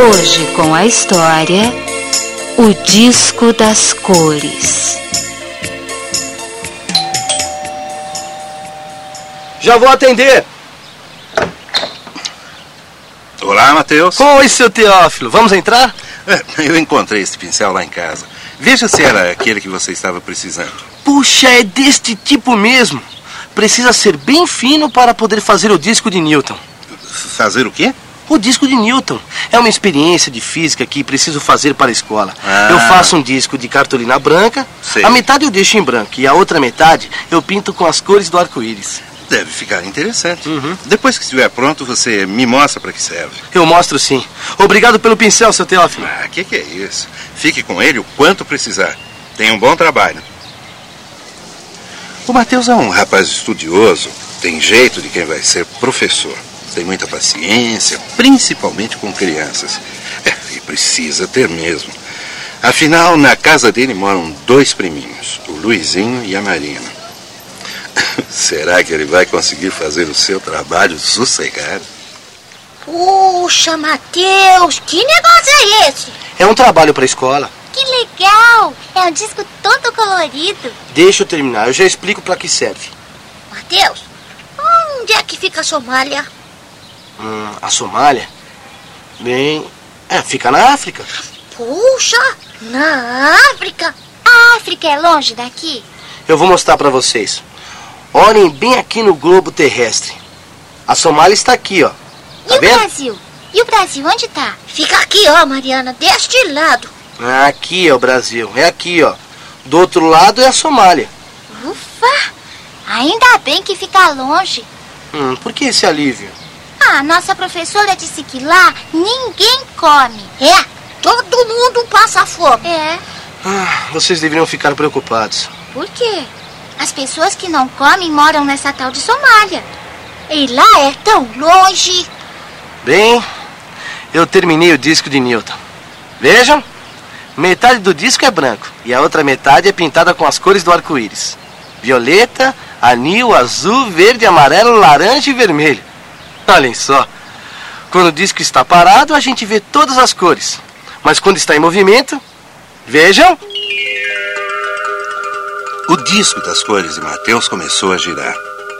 Hoje com a história O Disco das Cores. Já vou atender. Olá, Matheus. Oi, seu Teófilo. Vamos entrar? É, eu encontrei esse pincel lá em casa. Veja se era aquele que você estava precisando. Puxa, é deste tipo mesmo. Precisa ser bem fino para poder fazer o disco de Newton. Fazer o quê? O disco de Newton. É uma experiência de física que preciso fazer para a escola. Ah. Eu faço um disco de cartolina branca. Sei. A metade eu deixo em branco e a outra metade eu pinto com as cores do arco-íris. Deve ficar interessante. Uhum. Depois que estiver pronto, você me mostra para que serve. Eu mostro sim. Obrigado pelo pincel, seu Teófilo. Ah, que que é isso? Fique com ele o quanto precisar. Tenha um bom trabalho. O Matheus é um rapaz estudioso, tem jeito de quem vai ser professor. Tem muita paciência, principalmente com crianças. É, e precisa ter mesmo. Afinal, na casa dele moram dois priminhos, o Luizinho e a Marina. Será que ele vai conseguir fazer o seu trabalho sossegado? Puxa, Matheus, que negócio é esse? É um trabalho para a escola. Que legal! É um disco todo colorido. Deixa eu terminar, eu já explico para que serve. Matheus, onde é que fica a Somália? Hum, a Somália? Bem. É, fica na África. Puxa, na África? A África é longe daqui? Eu vou mostrar para vocês. Olhem bem aqui no globo terrestre. A Somália está aqui, ó. Tá e o vendo? Brasil? E o Brasil onde tá? Fica aqui, ó, Mariana, deste lado. Ah, Aqui é o Brasil. É aqui, ó. Do outro lado é a Somália. Ufa! Ainda bem que fica longe. Hum, por que esse alívio? Ah, nossa professora disse que lá ninguém come. É, todo mundo passa fome. É, Ah, vocês deveriam ficar preocupados. por quê? As pessoas que não comem moram nessa tal de Somália. E lá é tão longe. Bem, eu terminei o disco de Newton. Vejam, metade do disco é branco e a outra metade é pintada com as cores do arco-íris: violeta, anil, azul, verde, amarelo, laranja e vermelho. Olhem só. Quando o disco está parado, a gente vê todas as cores. Mas quando está em movimento, vejam, O disco das cores de Mateus começou a girar.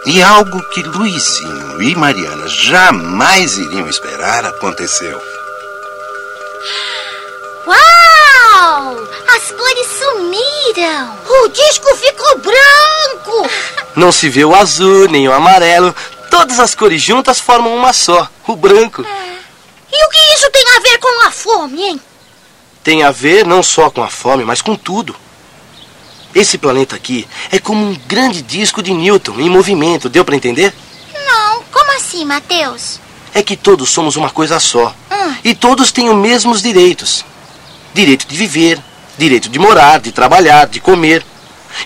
E algo que Luizinho e Mariana jamais iriam esperar aconteceu. Uau! As cores sumiram. O disco ficou branco. não se vê o azul nem o amarelo. Todas as cores juntas formam uma só, o branco. E o que isso tem a ver com a fome, hein? tem a ver não só com a fome, mas com tudo. Esse planeta aqui é como um grande disco de Newton em movimento, deu para entender? Não, como assim, Mateus? É que todos somos uma coisa só. Hum. E todos têm os mesmos direitos: direito de viver, direito de morar, de trabalhar, de comer.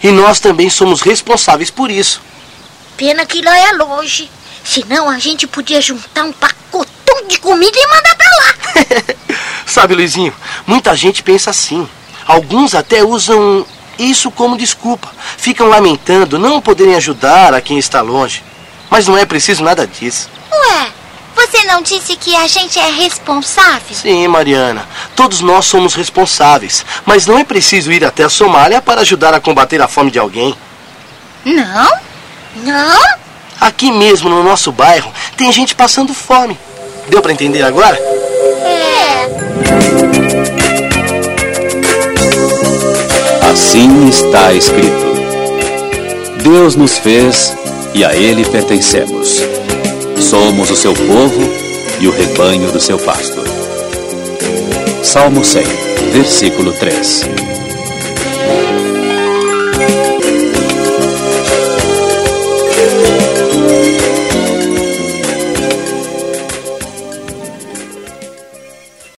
E nós também somos responsáveis por isso. Pena que lá é longe. Senão a gente podia juntar um pacotão de comida e mandar pra lá. Sabe, Luizinho, muita gente pensa assim. Alguns até usam isso como desculpa. Ficam lamentando não poderem ajudar a quem está longe. Mas não é preciso nada disso. Ué, você não disse que a gente é responsável? Sim, Mariana, todos nós somos responsáveis. Mas não é preciso ir até a Somália para ajudar a combater a fome de alguém. Não? Não? Aqui mesmo no nosso bairro tem gente passando fome. Deu para entender agora? Assim está escrito: Deus nos fez e a Ele pertencemos. Somos o seu povo e o rebanho do seu pasto. Salmo 100, versículo 3.